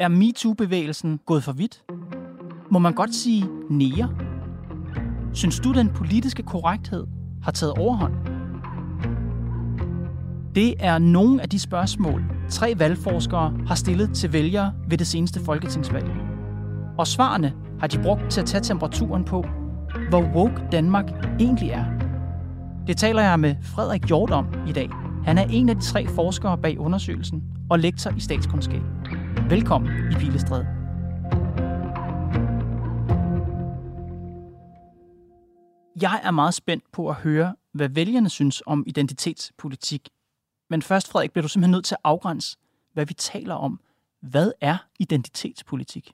Er MeToo-bevægelsen gået for vidt? Må man godt sige nære? Synes du, den politiske korrekthed har taget overhånd? Det er nogle af de spørgsmål, tre valgforskere har stillet til vælgere ved det seneste folketingsvalg. Og svarene har de brugt til at tage temperaturen på, hvor woke Danmark egentlig er. Det taler jeg med Frederik Hjort om i dag. Han er en af de tre forskere bag undersøgelsen og lektor i statskundskab. Velkommen i Pilestræde. Jeg er meget spændt på at høre, hvad vælgerne synes om identitetspolitik. Men først, Frederik, bliver du simpelthen nødt til at afgrænse, hvad vi taler om. Hvad er identitetspolitik?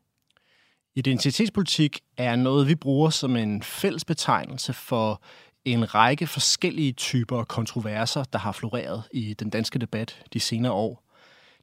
Identitetspolitik er noget, vi bruger som en fælles betegnelse for en række forskellige typer kontroverser, der har floreret i den danske debat de senere år.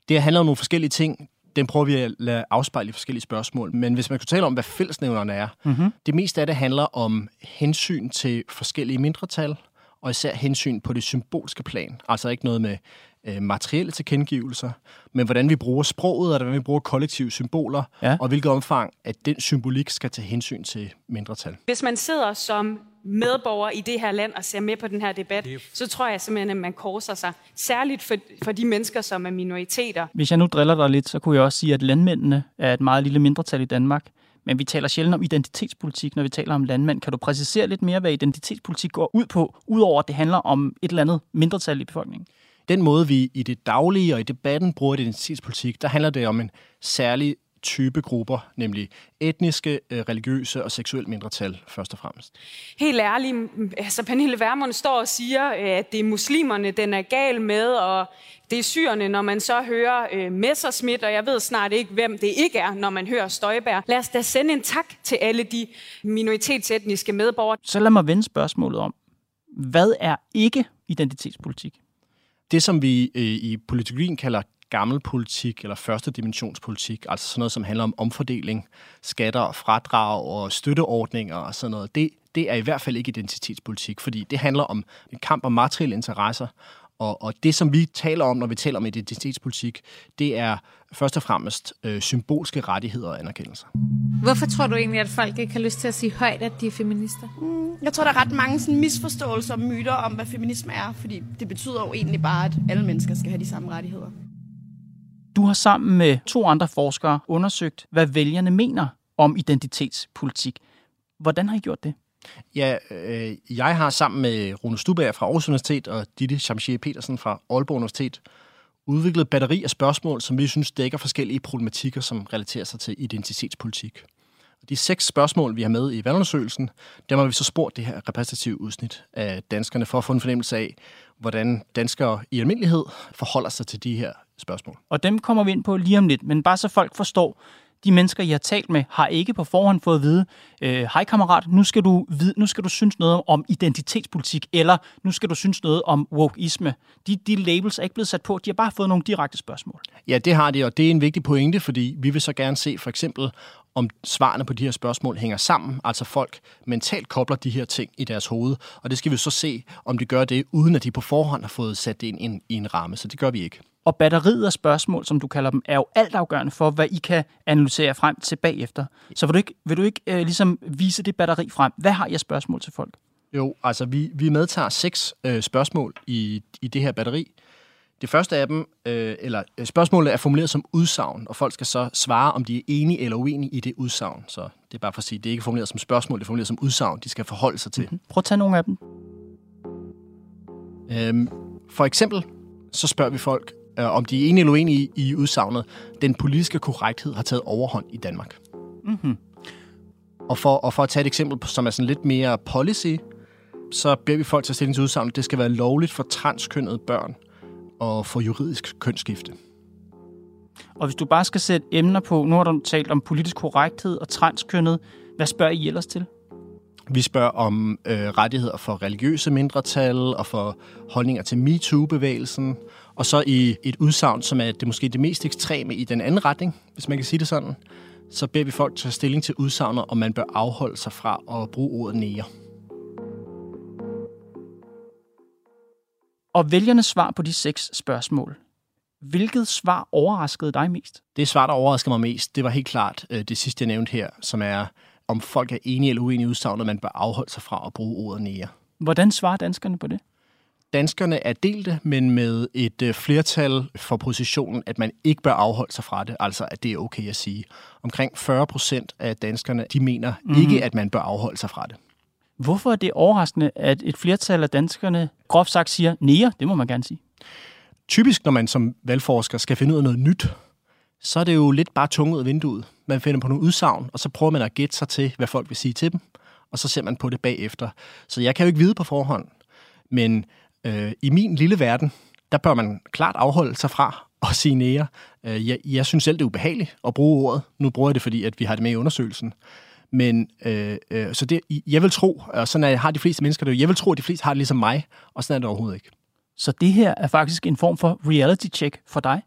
Det handler om nogle forskellige ting. Den prøver vi at lade afspejle i forskellige spørgsmål. Men hvis man kunne tale om, hvad fællesnævnerne er, mm-hmm. det meste af det handler om hensyn til forskellige mindretal, og især hensyn på det symbolske plan. Altså ikke noget med øh, materielle tilkendegivelser, men hvordan vi bruger sproget, og hvordan vi bruger kollektive symboler, ja. og hvilket omfang, at den symbolik skal tage hensyn til mindretal. Hvis man sidder som medborger i det her land og ser med på den her debat, så tror jeg simpelthen, at man korser sig. Særligt for, for de mennesker, som er minoriteter. Hvis jeg nu driller dig lidt, så kunne jeg også sige, at landmændene er et meget lille mindretal i Danmark. Men vi taler sjældent om identitetspolitik, når vi taler om landmænd. Kan du præcisere lidt mere, hvad identitetspolitik går ud på, udover at det handler om et eller andet mindretal i befolkningen? Den måde, vi i det daglige og i debatten bruger identitetspolitik, der handler det om en særlig type grupper, nemlig etniske, øh, religiøse og seksuelle mindretal først og fremmest. Helt ærligt, altså Pernille Vermund står og siger, øh, at det er muslimerne, den er gal med, og det er syrerne, når man så hører øh, Messersmith, og jeg ved snart ikke, hvem det ikke er, når man hører Støjbær. Lad os da sende en tak til alle de minoritetsetniske medborgere. Så lad mig vende spørgsmålet om. Hvad er ikke identitetspolitik? Det, som vi øh, i politikken kalder gammel politik eller første dimensionspolitik, altså sådan noget, som handler om omfordeling, skatter, fradrag og støtteordninger og sådan noget, det, det er i hvert fald ikke identitetspolitik, fordi det handler om en kamp om materielle interesser, og, og det, som vi taler om, når vi taler om identitetspolitik, det er først og fremmest øh, symbolske rettigheder og anerkendelser. Hvorfor tror du egentlig, at folk ikke har lyst til at sige højt, at de er feminister? Mm, jeg tror, der er ret mange sådan, misforståelser og myter om, hvad feminisme er, fordi det betyder jo egentlig bare, at alle mennesker skal have de samme rettigheder. Du har sammen med to andre forskere undersøgt, hvad vælgerne mener om identitetspolitik. Hvordan har I gjort det? Ja, øh, jeg har sammen med Rune Stubager fra Aarhus Universitet og Ditte Chamchier Petersen fra Aalborg Universitet udviklet batteri af spørgsmål, som vi synes dækker forskellige problematikker, som relaterer sig til identitetspolitik. De seks spørgsmål, vi har med i valgundersøgelsen, dem har vi så spurgt det her repræsentative udsnit af danskerne for at få en fornemmelse af, hvordan danskere i almindelighed forholder sig til de her spørgsmål. Og dem kommer vi ind på lige om lidt, men bare så folk forstår, de mennesker, I har talt med, har ikke på forhånd fået at vide, øh, hej kammerat, nu skal, du vide, nu skal du synes noget om identitetspolitik, eller nu skal du synes noget om wokeisme. De, de labels er ikke blevet sat på, de har bare fået nogle direkte spørgsmål. Ja, det har de, og det er en vigtig pointe, fordi vi vil så gerne se for eksempel, om svarene på de her spørgsmål hænger sammen, altså folk mentalt kobler de her ting i deres hoved, og det skal vi så se, om de gør det, uden at de på forhånd har fået sat det ind i en, i en ramme, så det gør vi ikke. Og batteriet af spørgsmål, som du kalder dem, er jo altafgørende for, hvad I kan analysere frem til bagefter. Så vil du ikke, vil du ikke øh, ligesom vise det batteri frem? Hvad har jeg spørgsmål til folk? Jo, altså vi, vi medtager seks øh, spørgsmål i, i det her batteri. Det første af dem, øh, eller øh, spørgsmålet er formuleret som udsagn, og folk skal så svare, om de er enige eller uenige i det udsagn. Så det er bare for at sige, det er ikke formuleret som spørgsmål, det er formuleret som udsagn, de skal forholde sig til. Mm-hmm. Prøv at tage nogle af dem. Øhm, for eksempel, så spørger vi folk, øh, om de er enige eller uenige i, i udsagnet, den politiske korrekthed har taget overhånd i Danmark. Mm-hmm. Og, for, og for at tage et eksempel, som er sådan lidt mere policy, så beder vi folk til at stille til udsagnet, det skal være lovligt for transkønnede børn og for juridisk kønsskifte. Og hvis du bare skal sætte emner på, nu har du talt om politisk korrekthed og transkønnet, hvad spørger I ellers til? Vi spørger om øh, rettigheder for religiøse mindretal og for holdninger til MeToo-bevægelsen. Og så i et udsagn, som er det måske det mest ekstreme i den anden retning, hvis man kan sige det sådan, så beder vi folk tage stilling til udsagnet, om man bør afholde sig fra at bruge ordet nære. Og vælgernes svar på de seks spørgsmål. Hvilket svar overraskede dig mest? Det svar, der overraskede mig mest, det var helt klart øh, det sidste, jeg nævnte her, som er, om folk er enige eller uenige i udsagnet, man bør afholde sig fra at bruge ordet nære. Hvordan svarer danskerne på det? Danskerne er delte, men med et øh, flertal for positionen, at man ikke bør afholde sig fra det, altså at det er okay at sige. Omkring 40 procent af danskerne, de mener mm-hmm. ikke, at man bør afholde sig fra det. Hvorfor er det overraskende, at et flertal af danskerne groft sagt siger, nære, det må man gerne sige? Typisk, når man som valgforsker skal finde ud af noget nyt, så er det jo lidt bare tunge ud af vinduet. Man finder på nogle udsagn, og så prøver man at gætte sig til, hvad folk vil sige til dem, og så ser man på det bagefter. Så jeg kan jo ikke vide på forhånd, men øh, i min lille verden, der bør man klart afholde sig fra at sige nære. Øh, jeg, jeg synes selv, det er ubehageligt at bruge ordet. Nu bruger jeg det, fordi at vi har det med i undersøgelsen. Men øh, øh, så det, jeg vil tro, og sådan er, har de fleste mennesker det jeg vil tro, at de fleste har det ligesom mig, og sådan er det overhovedet ikke. Så det her er faktisk en form for reality check for dig?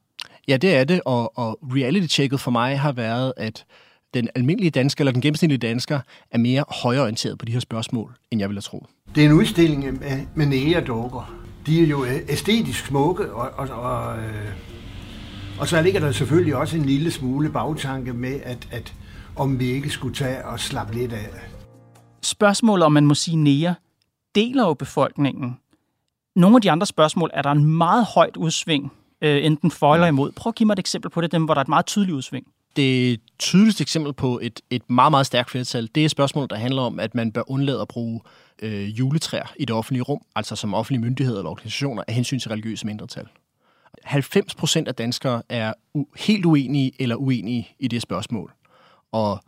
Ja, det er det, og, og reality checket for mig har været, at den almindelige dansker, eller den gennemsnitlige dansker, er mere højorienteret på de her spørgsmål, end jeg ville have troet. Det er en udstilling med, med nægerdukker. De er jo øh, æstetisk smukke, og, og, og, øh, og så ligger der selvfølgelig også en lille smule bagtanke med, at, at om vi ikke skulle tage og slappe lidt af. Spørgsmålet, om man må sige nære, deler jo befolkningen. Nogle af de andre spørgsmål er der en meget højt udsving, øh, enten for eller imod. Prøv at give mig et eksempel på det, dem, hvor der er et meget tydeligt udsving. Det tydeligste eksempel på et, et meget, meget stærkt flertal, det er spørgsmål, der handler om, at man bør undlade at bruge øh, juletræer i det offentlige rum, altså som offentlige myndigheder eller organisationer, af hensyn til religiøse mindretal. 90 procent af danskere er u- helt uenige eller uenige i det spørgsmål og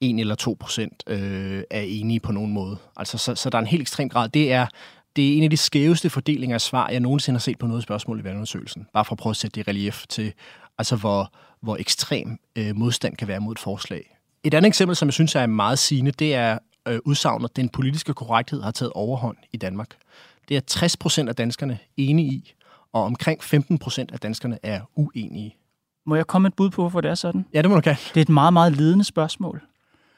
1 eller 2 procent øh, er enige på nogen måde. Altså, så, så der er en helt ekstrem grad. Det er, det er en af de skæveste fordelinger af svar, jeg nogensinde har set på noget spørgsmål i valgundersøgelsen. Bare for at prøve at sætte det i relief til, altså hvor, hvor ekstrem øh, modstand kan være mod et forslag. Et andet eksempel, som jeg synes er meget sigende, det er øh, udsagnet, at den politiske korrekthed har taget overhånd i Danmark. Det er 60 procent af danskerne enige i, og omkring 15 procent af danskerne er uenige. Må jeg komme et bud på, hvorfor det er sådan? Ja, det må du gerne. Det er et meget, meget ledende spørgsmål.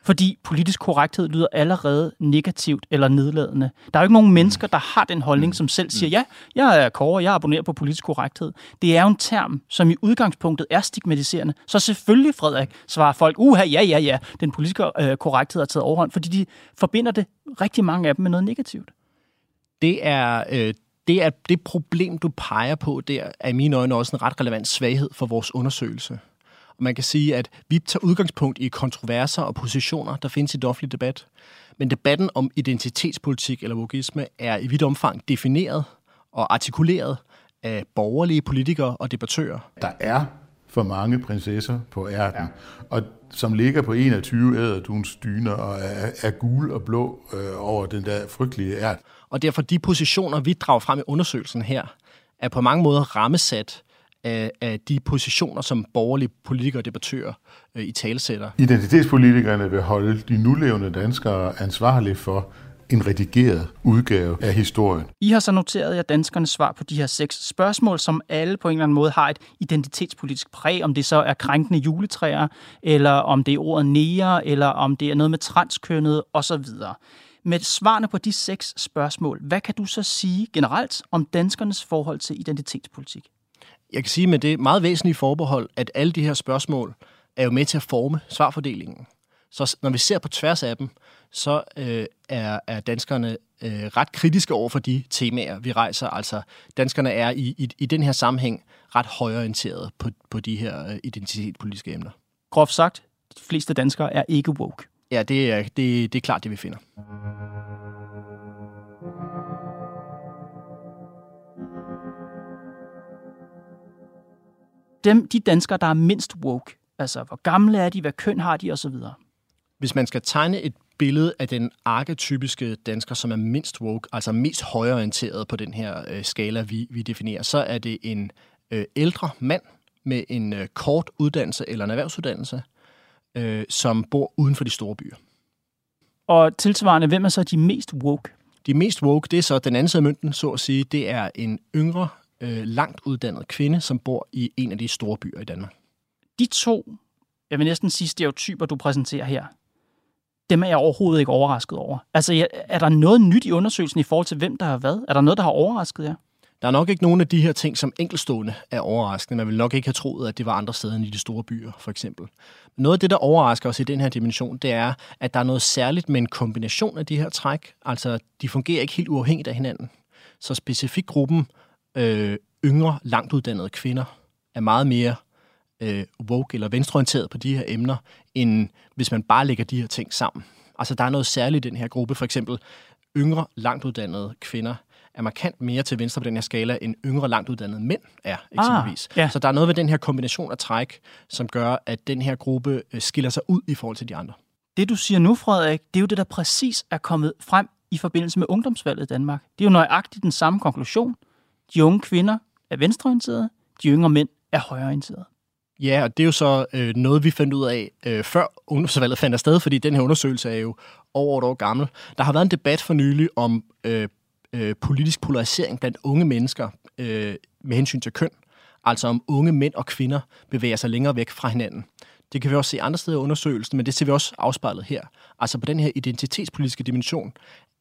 Fordi politisk korrekthed lyder allerede negativt eller nedladende. Der er jo ikke nogen mennesker, der har den holdning, som selv siger, ja, jeg er kåre, jeg abonnerer på politisk korrekthed. Det er jo en term, som i udgangspunktet er stigmatiserende. Så selvfølgelig, Frederik, svarer folk, uha, ja, ja, ja, den politiske øh, korrekthed har taget overhånd, fordi de forbinder det, rigtig mange af dem, med noget negativt. Det er, øh, det er det problem, du peger på, der er i mine øjne også en ret relevant svaghed for vores undersøgelse. Og man kan sige, at vi tager udgangspunkt i kontroverser og positioner, der findes i den offentlige debat. Men debatten om identitetspolitik eller vogisme er i vidt omfang defineret og artikuleret af borgerlige politikere og debattører. Der er for mange prinsesser på ærten, ja. og som ligger på 21 æderduns dyner og er, er gul og blå øh, over den der frygtelige ært. Og derfor de positioner, vi drager frem i undersøgelsen her, er på mange måder rammesat af, af de positioner, som borgerlige politikere og debattører øh, i talesætter. Identitetspolitikerne vil holde de nulevende danskere ansvarlige for en redigeret udgave af historien. I har så noteret jer danskernes svar på de her seks spørgsmål, som alle på en eller anden måde har et identitetspolitisk præg, om det så er krænkende juletræer, eller om det er ordet nære, eller om det er noget med transkønnet osv. Med svarene på de seks spørgsmål, hvad kan du så sige generelt om danskernes forhold til identitetspolitik? Jeg kan sige med det meget væsentlige forbehold, at alle de her spørgsmål er jo med til at forme svarfordelingen. Så når vi ser på tværs af dem, så øh, er, er danskerne øh, ret kritiske over for de temaer, vi rejser. Altså, danskerne er i, i, i den her sammenhæng ret højorienteret på, på de her øh, identitetspolitiske emner. Groft sagt, de fleste danskere er ikke woke. Ja, det er, det, det er klart det, vi finder. Dem, de danskere, der er mindst woke, altså hvor gamle er de, hvad køn har de osv. Hvis man skal tegne et billede af den arketypiske dansker, som er mindst woke, altså mest højorienteret på den her øh, skala, vi, vi definerer, så er det en øh, ældre mand med en øh, kort uddannelse eller en erhvervsuddannelse, øh, som bor uden for de store byer. Og tilsvarende, hvem er så de mest woke? De mest woke, det er så den anden side af mønten, så at sige, det er en yngre, øh, langt uddannet kvinde, som bor i en af de store byer i Danmark. De to, jeg vil næsten sige stereotyper, du præsenterer her, dem er jeg overhovedet ikke overrasket over. Altså, er der noget nyt i undersøgelsen i forhold til, hvem der har været? Er der noget, der har overrasket jer? Der er nok ikke nogen af de her ting, som enkelstående er overraskende. Man vil nok ikke have troet, at det var andre steder end i de store byer, for eksempel. Noget af det, der overrasker os i den her dimension, det er, at der er noget særligt med en kombination af de her træk. Altså, de fungerer ikke helt uafhængigt af hinanden. Så specifikt gruppen øh, yngre, langt uddannede kvinder er meget mere øh, woke eller venstreorienteret på de her emner, end hvis man bare lægger de her ting sammen. Altså, der er noget særligt i den her gruppe. For eksempel, yngre, langt uddannede kvinder er markant mere til venstre på den her skala, end yngre, langt uddannede mænd er, eksempelvis. Ah, ja. Så der er noget ved den her kombination af træk, som gør, at den her gruppe øh, skiller sig ud i forhold til de andre. Det, du siger nu, Frederik, det er jo det, der præcis er kommet frem i forbindelse med ungdomsvalget i Danmark. Det er jo nøjagtigt den samme konklusion. De unge kvinder er venstreorienterede, de yngre mænd er højreorienterede. Ja, og det er jo så øh, noget, vi fandt ud af, øh, før ungdomsvalget fandt afsted, fordi den her undersøgelse er jo over et år gammel. Der har været en debat for nylig om øh, øh, politisk polarisering blandt unge mennesker øh, med hensyn til køn. Altså om unge mænd og kvinder bevæger sig længere væk fra hinanden. Det kan vi også se andre steder i undersøgelsen, men det ser vi også afspejlet her. Altså på den her identitetspolitiske dimension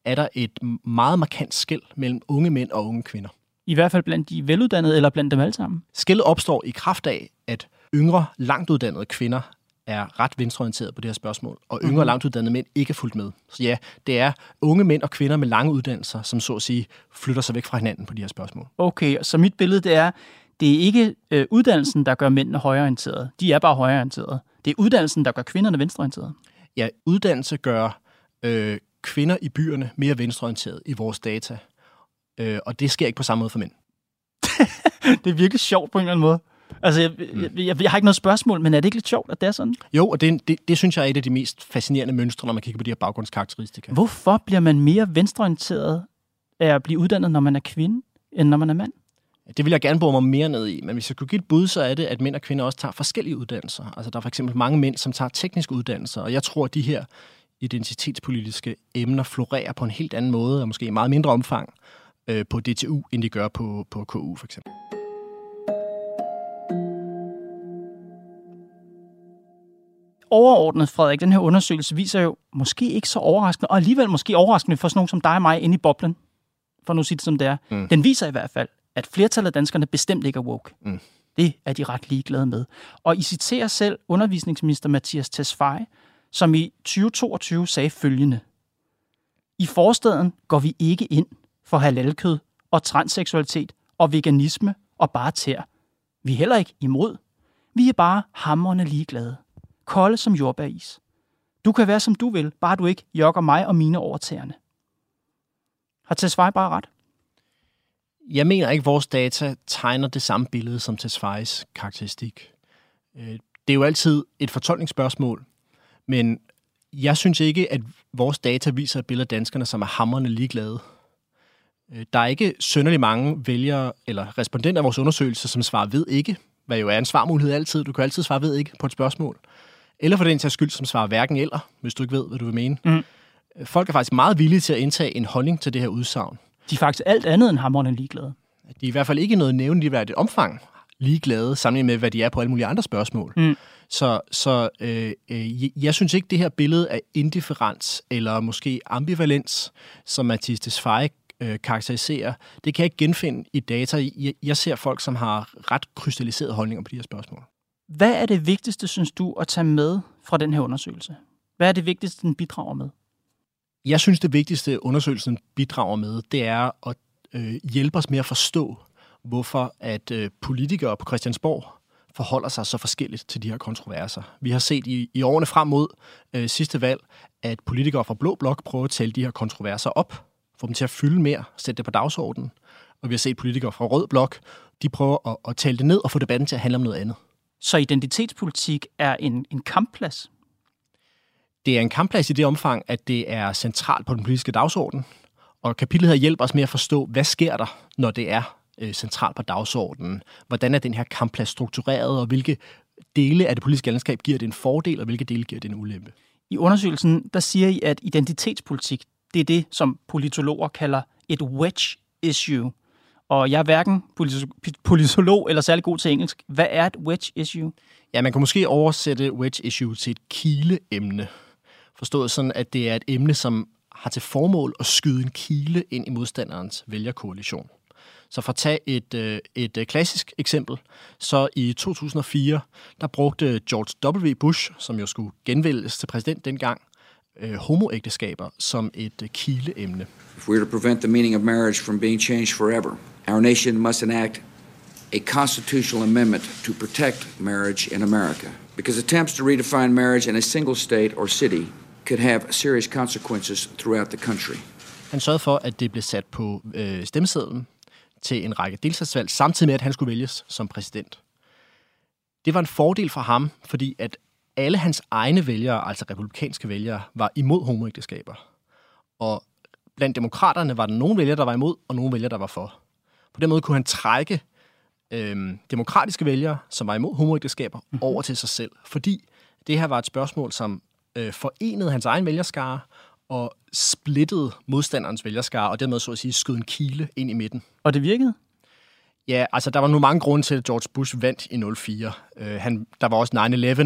er der et meget markant skæld mellem unge mænd og unge kvinder. I hvert fald blandt de veluddannede eller blandt dem alle sammen? Skældet opstår i kraft af, at yngre, langt uddannede kvinder er ret venstreorienteret på det her spørgsmål, og yngre, mm-hmm. langt uddannede mænd ikke er fuldt med. Så ja, det er unge mænd og kvinder med lange uddannelser, som så at sige flytter sig væk fra hinanden på de her spørgsmål. Okay, så mit billede det er, det er ikke øh, uddannelsen, der gør mændene højreorienterede. De er bare højreorienterede. Det er uddannelsen, der gør kvinderne venstreorienterede. Ja, uddannelse gør øh, kvinder i byerne mere venstreorienterede i vores data. Øh, og det sker ikke på samme måde for mænd. det er virkelig sjovt på en eller anden måde. Altså, jeg, jeg, jeg, jeg har ikke noget spørgsmål, men er det ikke lidt sjovt, at det er sådan? Jo, og det, det, det synes jeg er et af de mest fascinerende mønstre, når man kigger på de her baggrundskarakteristika. Hvorfor bliver man mere venstreorienteret af at blive uddannet, når man er kvinde, end når man er mand? Det vil jeg gerne bruge mig mere ned i, men hvis jeg kunne give et bud, så er det, at mænd og kvinder også tager forskellige uddannelser. Altså, der er for eksempel mange mænd, som tager tekniske uddannelser, og jeg tror, at de her identitetspolitiske emner florerer på en helt anden måde, og måske i meget mindre omfang øh, på DTU, end de gør på, på KU for eksempel. overordnet, Frederik, den her undersøgelse viser jo måske ikke så overraskende, og alligevel måske overraskende for sådan nogen som dig og mig inde i boblen, for nu at sige det som det er. Mm. Den viser i hvert fald, at flertallet af danskerne bestemt ikke er woke. Mm. Det er de ret ligeglade med. Og I citerer selv undervisningsminister Mathias Tesfaye, som i 2022 sagde følgende. I forstaden går vi ikke ind for halalkød og transseksualitet og veganisme og bare tær. Vi er heller ikke imod. Vi er bare hammerne ligeglade kolde som jordbæris. Du kan være som du vil, bare du ikke jokker mig og mine overtagerne. Har Tesfaye bare ret? Jeg mener ikke, at vores data tegner det samme billede som Tesfayes karakteristik. Øh, det er jo altid et fortolkningsspørgsmål, men jeg synes ikke, at vores data viser et billede af danskerne, som er hammerne ligeglade. Øh, der er ikke sønderlig mange vælgere eller respondenter af vores undersøgelse, som svarer ved ikke, hvad jo er en svarmulighed altid. Du kan altid svare ved ikke på et spørgsmål eller for den sags skyld, som svarer hverken eller, hvis du ikke ved, hvad du vil mene. Mm. Folk er faktisk meget villige til at indtage en holdning til det her udsagn. De er faktisk alt andet end hammerende ligeglade. De er i hvert fald ikke noget nævnligt omfang ligeglade, sammenlignet med, hvad de er på alle mulige andre spørgsmål. Mm. Så, så øh, øh, jeg synes ikke, det her billede af indifferens eller måske ambivalens, som Mathias Tesfaye øh, karakteriserer, det kan jeg ikke genfinde i data. Jeg, jeg ser folk, som har ret krystalliserede holdninger på de her spørgsmål. Hvad er det vigtigste, synes du, at tage med fra den her undersøgelse? Hvad er det vigtigste, den bidrager med? Jeg synes, det vigtigste, undersøgelsen bidrager med, det er at øh, hjælpe os med at forstå, hvorfor at øh, politikere på Christiansborg forholder sig så forskelligt til de her kontroverser. Vi har set i, i årene frem mod øh, sidste valg, at politikere fra Blå Blok prøver at tælle de her kontroverser op, få dem til at fylde mere, sætte det på dagsordenen. Og vi har set politikere fra Rød Blok, de prøver at, at tale det ned og få debatten til at handle om noget andet. Så identitetspolitik er en, en kampplads? Det er en kampplads i det omfang, at det er centralt på den politiske dagsorden. Og kapitlet her hjælper os med at forstå, hvad sker der, når det er øh, centralt på dagsordenen. Hvordan er den her kampplads struktureret, og hvilke dele af det politiske landskab giver det en fordel, og hvilke dele giver det en ulempe? I undersøgelsen, der siger I, at identitetspolitik, det er det, som politologer kalder et wedge issue. Og jeg er hverken politolog eller særlig god til engelsk. Hvad er et wedge issue? Ja, man kan måske oversætte wedge issue til et kileemne. Forstået sådan, at det er et emne, som har til formål at skyde en kile ind i modstanderens vælgerkoalition. Så for at tage et, øh, et øh, klassisk eksempel, så i 2004, der brugte George W. Bush, som jo skulle genvælges til præsident dengang, øh, homoægteskaber som et kileemne. If we are to prevent the meaning of marriage from being changed forever, our nation must enact a constitutional amendment to protect marriage in America. Because attempts to redefine marriage in a single state or city could have serious consequences throughout the country. Han sørgede for, at det blev sat på øh, stemmesedlen til en række delstatsvalg, samtidig med, at han skulle vælges som præsident. Det var en fordel for ham, fordi at alle hans egne vælgere, altså republikanske vælgere, var imod homoægteskaber. Og blandt demokraterne var der nogle vælgere, der var imod, og nogle vælgere, der var for. På den måde kunne han trække øh, demokratiske vælgere, som var imod homoægteskaber, mm-hmm. over til sig selv. Fordi det her var et spørgsmål, som øh, forenede hans egen vælgerskare, og splittede modstanderens vælgerskare, og dermed så at sige skød en kile ind i midten. Og det virkede? Ja, altså der var nu mange grunde til, at George Bush vandt i 04. Øh, han, der var også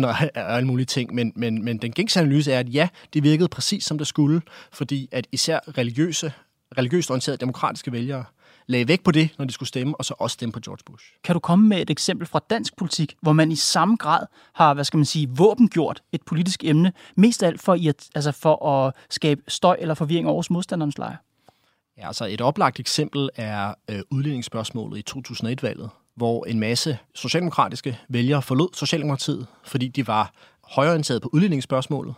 9-11 og, og alle mulige ting, men, men, men den gængse analyse er, at ja, det virkede præcis som det skulle, fordi at især religiøse, religiøst orienterede demokratiske vælgere lagde væk på det, når de skulle stemme, og så også stemme på George Bush. Kan du komme med et eksempel fra dansk politik, hvor man i samme grad har, hvad skal man sige, våbengjort et politisk emne, mest af alt for, altså for at skabe støj eller forvirring over modstanderens lejr? Ja, altså et oplagt eksempel er øh, udlændingsspørgsmålet i 2001-valget, hvor en masse socialdemokratiske vælgere forlod Socialdemokratiet, fordi de var højorienteret på udlændingsspørgsmålet.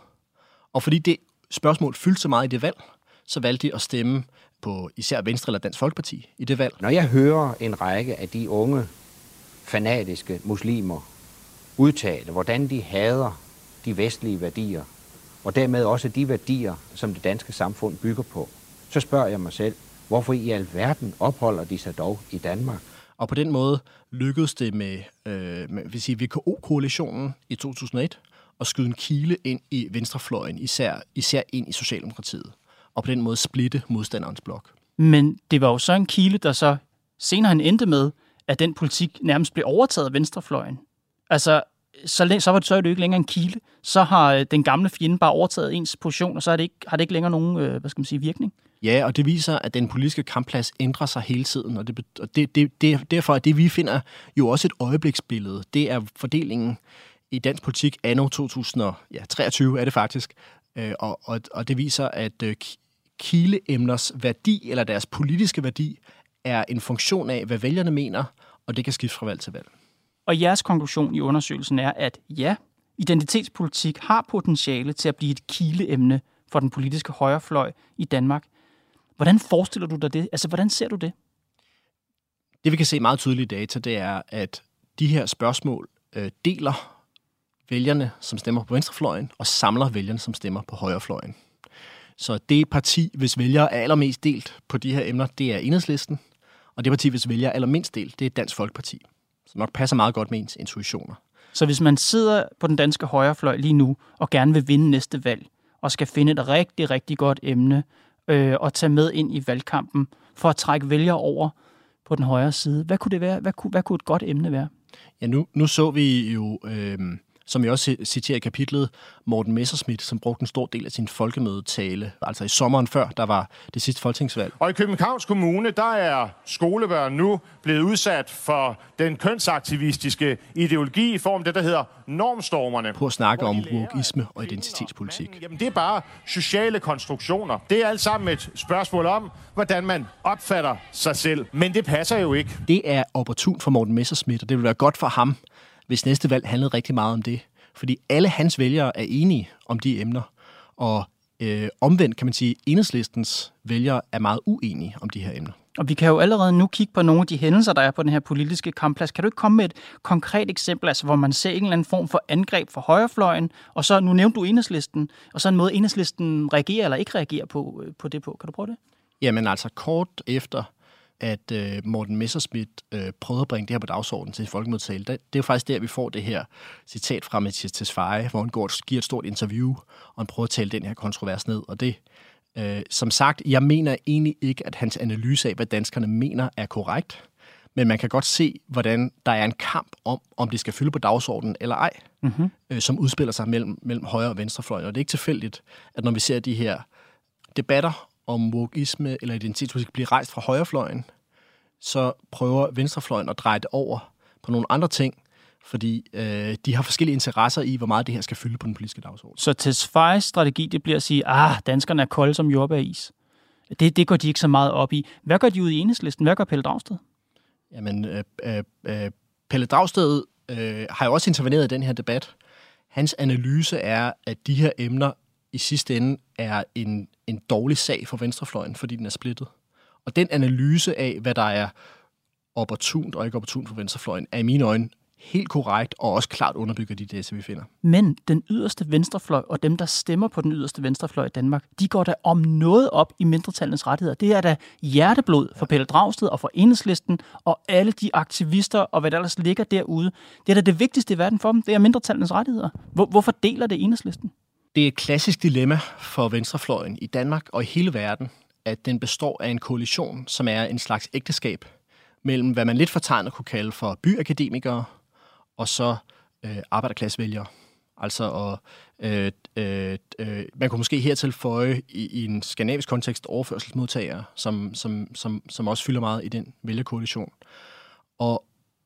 Og fordi det spørgsmål fyldte så meget i det valg, så valgte de at stemme på især Venstre eller Dansk Folkeparti i det valg. Når jeg hører en række af de unge, fanatiske muslimer udtale, hvordan de hader de vestlige værdier, og dermed også de værdier, som det danske samfund bygger på, så spørger jeg mig selv, hvorfor i alverden opholder de sig dog i Danmark? Og på den måde lykkedes det med, øh, med vil sige, VKO-koalitionen i 2001 at skyde en kile ind i venstrefløjen, især, især ind i Socialdemokratiet og på den måde splitte modstanderens blok. Men det var jo så en kile, der så senere han endte med, at den politik nærmest blev overtaget af venstrefløjen. Altså, så, så var det så det ikke længere en kile. Så har øh, den gamle fjende bare overtaget ens position, og så er det ikke, har det ikke længere nogen øh, hvad skal man sige, virkning. Ja, og det viser, at den politiske kampplads ændrer sig hele tiden, og, det, og det, det, det, derfor er det, vi finder jo også et øjebliksbillede. Det er fordelingen i dansk politik anno 2023 er det faktisk, øh, og, og, og det viser, at øh, kileemners værdi eller deres politiske værdi er en funktion af, hvad vælgerne mener, og det kan skifte fra valg til valg. Og jeres konklusion i undersøgelsen er, at ja, identitetspolitik har potentiale til at blive et kileemne for den politiske højrefløj i Danmark. Hvordan forestiller du dig det? Altså, hvordan ser du det? Det, vi kan se meget tydeligt i data, det er, at de her spørgsmål øh, deler vælgerne, som stemmer på venstrefløjen, og samler vælgerne, som stemmer på højrefløjen. Så det parti, hvis vælgere er allermest delt på de her emner, det er enhedslisten. Og det parti, hvis vælgere er allermindst delt, det er Dansk Folkeparti. Så nok passer meget godt med ens intuitioner. Så hvis man sidder på den danske højrefløj lige nu, og gerne vil vinde næste valg, og skal finde et rigtig, rigtig godt emne, øh, og tage med ind i valgkampen, for at trække vælgere over på den højre side, hvad kunne det være? Hvad kunne, hvad kunne et godt emne være? Ja, nu, nu så vi jo... Øh, som jeg også citerer i kapitlet, Morten Messerschmidt, som brugte en stor del af sin folkemødetale, altså i sommeren før, der var det sidste folketingsvalg. Og i Københavns Kommune, der er skolebørn nu blevet udsat for den kønsaktivistiske ideologi i form af det, der hedder normstormerne. På at snakke om wokeisme og identitetspolitik. Jamen, det er bare sociale konstruktioner. Det er alt sammen et spørgsmål om, hvordan man opfatter sig selv. Men det passer jo ikke. Det er opportunt for Morten Messerschmidt, og det vil være godt for ham, hvis næste valg handlede rigtig meget om det. Fordi alle hans vælgere er enige om de emner, og øh, omvendt kan man sige, at enhedslistens vælgere er meget uenige om de her emner. Og vi kan jo allerede nu kigge på nogle af de hændelser, der er på den her politiske kampplads. Kan du ikke komme med et konkret eksempel, altså, hvor man ser en eller anden form for angreb fra højrefløjen, og så, nu nævnte du enhedslisten, og så en måde enhedslisten reagerer eller ikke reagerer på, øh, på det på. Kan du prøve det? Jamen altså kort efter at øh, Morten Messerschmidt øh, prøvede at bringe det her på dagsordenen til folkemødetale, det, det er jo faktisk der, vi får det her citat fra Mathias Tesfaye, hvor han går, giver et stort interview, og han prøver at tale den her kontrovers ned. Og det, øh, som sagt, jeg mener egentlig ikke, at hans analyse af, hvad danskerne mener, er korrekt. Men man kan godt se, hvordan der er en kamp om, om det skal fylde på dagsordenen eller ej, mm-hmm. øh, som udspiller sig mellem, mellem højre og venstrefløjen. Og det er ikke tilfældigt, at når vi ser de her debatter om wokeisme eller identitetspolitik blive rejst fra højrefløjen, så prøver venstrefløjen at dreje det over på nogle andre ting, fordi øh, de har forskellige interesser i, hvor meget det her skal fylde på den politiske dagsorden. Så Tesfayes strategi, det bliver at sige, ah, danskerne er kolde som jordbæris. Det, det går de ikke så meget op i. Hvad gør de ude i enhedslisten? Hvad gør Pelle Dragsted? Jamen, øh, øh, øh, Pelle Dragsted øh, har jo også interveneret i den her debat. Hans analyse er, at de her emner i sidste ende er en, en dårlig sag for venstrefløjen, fordi den er splittet. Og den analyse af, hvad der er opportunt og ikke opportunt for venstrefløjen, er i mine øjne helt korrekt og også klart underbygger de data, vi finder. Men den yderste venstrefløj og dem, der stemmer på den yderste venstrefløj i Danmark, de går da om noget op i mindretallenes rettigheder. Det er da hjerteblod for Pelle Dragsted og for Enhedslisten og alle de aktivister og hvad der ellers ligger derude. Det er da det vigtigste i verden for dem, det er mindretallenes rettigheder. Hvor, hvorfor deler det Enhedslisten? Det er et klassisk dilemma for venstrefløjen i Danmark og i hele verden, at den består af en koalition, som er en slags ægteskab mellem, hvad man lidt fortegnet kunne kalde for byakademikere, og så øh, arbejderklassevælgere. Altså, og, øh, øh, øh, man kunne måske hertil føje i, i en skandinavisk kontekst overførselsmodtagere, som, som, som, som også fylder meget i den vælgerkoalition. Og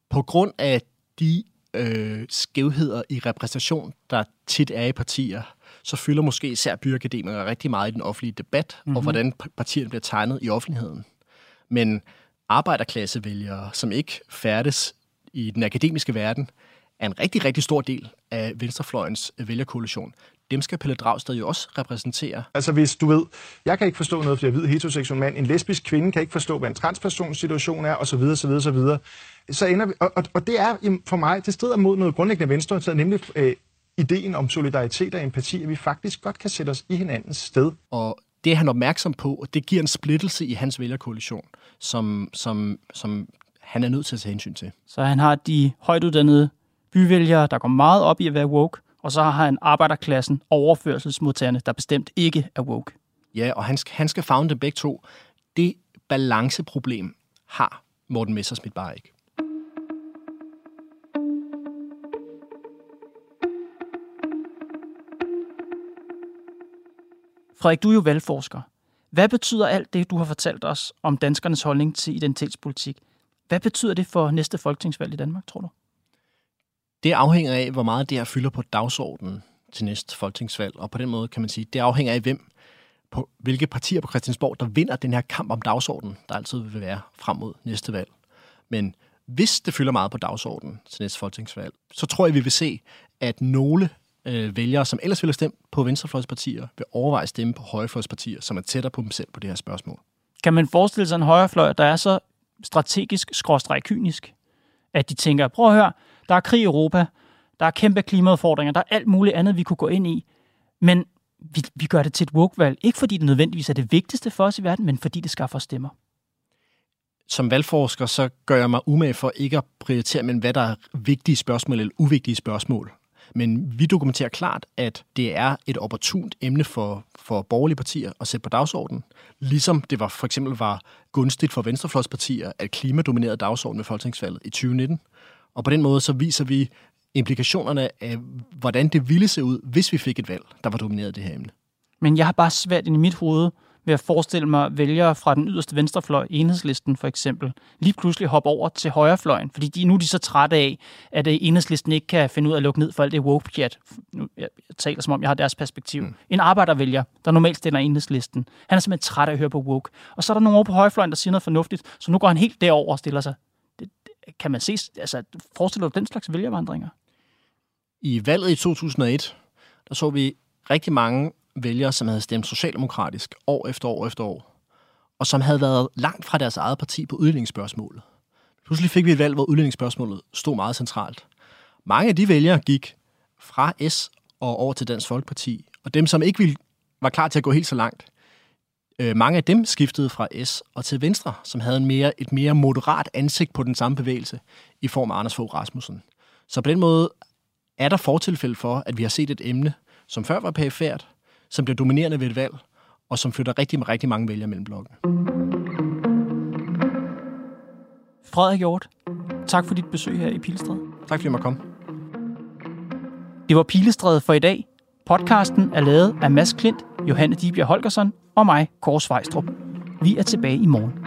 på grund af de øh, skævheder i repræsentation, der tit er i partier, så fylder måske især byakademikere rigtig meget i den offentlige debat, mm-hmm. og mhm. hvordan partierne bliver tegnet i offentligheden. Men arbejderklassevælgere, som ikke færdes i den akademiske verden, er en rigtig, rigtig stor del af venstrefløjens vælgerkoalition. Dem skal Pelle Dragsted jo også repræsentere. Altså hvis du ved, jeg kan ikke forstå noget, fordi jeg er hvid heteroseksuel mand. En lesbisk kvinde kan ikke forstå, hvad en transpersons situation er, osv. osv., osv. Så ender vi, og, og, og det er for mig, det strider mod noget grundlæggende venstre, nemlig øh, ideen om solidaritet og empati, at vi faktisk godt kan sætte os i hinandens sted. Og det er han opmærksom på, og det giver en splittelse i hans vælgerkoalition, som, som, som han er nødt til at tage hensyn til. Så han har de højtuddannede byvælgere, der går meget op i at være woke, og så har han arbejderklassen og overførselsmodtagerne, der bestemt ikke er woke. Ja, og han skal, han skal fagne det begge to. Det balanceproblem har Morten Messersmith bare ikke. Frederik, du er jo valgforsker. Hvad betyder alt det, du har fortalt os om danskernes holdning til identitetspolitik? Hvad betyder det for næste folketingsvalg i Danmark, tror du? Det afhænger af, hvor meget det her fylder på dagsordenen til næste folketingsvalg. Og på den måde kan man sige, det afhænger af, hvem, på hvilke partier på Christiansborg, der vinder den her kamp om dagsordenen, der altid vil være frem mod næste valg. Men hvis det fylder meget på dagsordenen til næste folketingsvalg, så tror jeg, vi vil se, at nogle øh, vælgere, som ellers ville stemme på venstrefløjspartier, vil overveje at stemme på højrefløjspartier, som er tættere på dem selv på det her spørgsmål. Kan man forestille sig en højrefløj, der er så strategisk skråstreg kynisk, at de tænker, prøv at høre, der er krig i Europa, der er kæmpe klimaudfordringer, der er alt muligt andet, vi kunne gå ind i, men vi, vi gør det til et woke-valg, ikke fordi det nødvendigvis er det vigtigste for os i verden, men fordi det skaffer stemmer. Som valgforsker, så gør jeg mig umage for ikke at prioritere mellem, hvad der er vigtige spørgsmål eller uvigtige spørgsmål. Men vi dokumenterer klart, at det er et opportunt emne for, for borgerlige partier at sætte på dagsordenen. Ligesom det var for eksempel var gunstigt for venstrefløjspartier, at klima dominerede dagsordenen ved folketingsvalget i 2019. Og på den måde så viser vi implikationerne af, hvordan det ville se ud, hvis vi fik et valg, der var domineret det her emne. Men jeg har bare svært i mit hoved ved at forestille mig vælgere fra den yderste venstrefløj, enhedslisten for eksempel, lige pludselig hoppe over til højrefløjen, fordi de, nu er de så trætte af, at øh, enhedslisten ikke kan finde ud af at lukke ned for alt det woke chat. Nu, jeg, jeg taler som om, jeg har deres perspektiv. Mm. En arbejdervælger, der normalt stiller enhedslisten, han er simpelthen træt af at høre på woke. Og så er der nogen over på højrefløjen, der siger noget fornuftigt, så nu går han helt derover og stiller sig. Det, det, kan man se, altså forestiller du den slags vælgervandringer? I valget i 2001, der så vi rigtig mange vælgere, som havde stemt socialdemokratisk år efter år efter år, og som havde været langt fra deres eget parti på udlændingsspørgsmålet. Pludselig fik vi et valg, hvor udlændingsspørgsmålet stod meget centralt. Mange af de vælgere gik fra S og over til Dansk Folkeparti, og dem, som ikke ville, var klar til at gå helt så langt, Øh, mange af dem skiftede fra S og til Venstre, som havde en mere, et mere moderat ansigt på den samme bevægelse i form af Anders Fogh Rasmussen. Så på den måde er der fortilfælde for, at vi har set et emne, som før var perifært, som bliver dominerende ved et valg, og som flytter rigtig, rigtig mange vælgere mellem blokken. Frederik Hjort, tak for dit besøg her i Pilestræde. Tak fordi jeg måtte komme. Det var Pilestræde for i dag. Podcasten er lavet af Mads Klint, Johanne Dibjerg Holgersson og mig, Kåre Svejstrup. Vi er tilbage i morgen.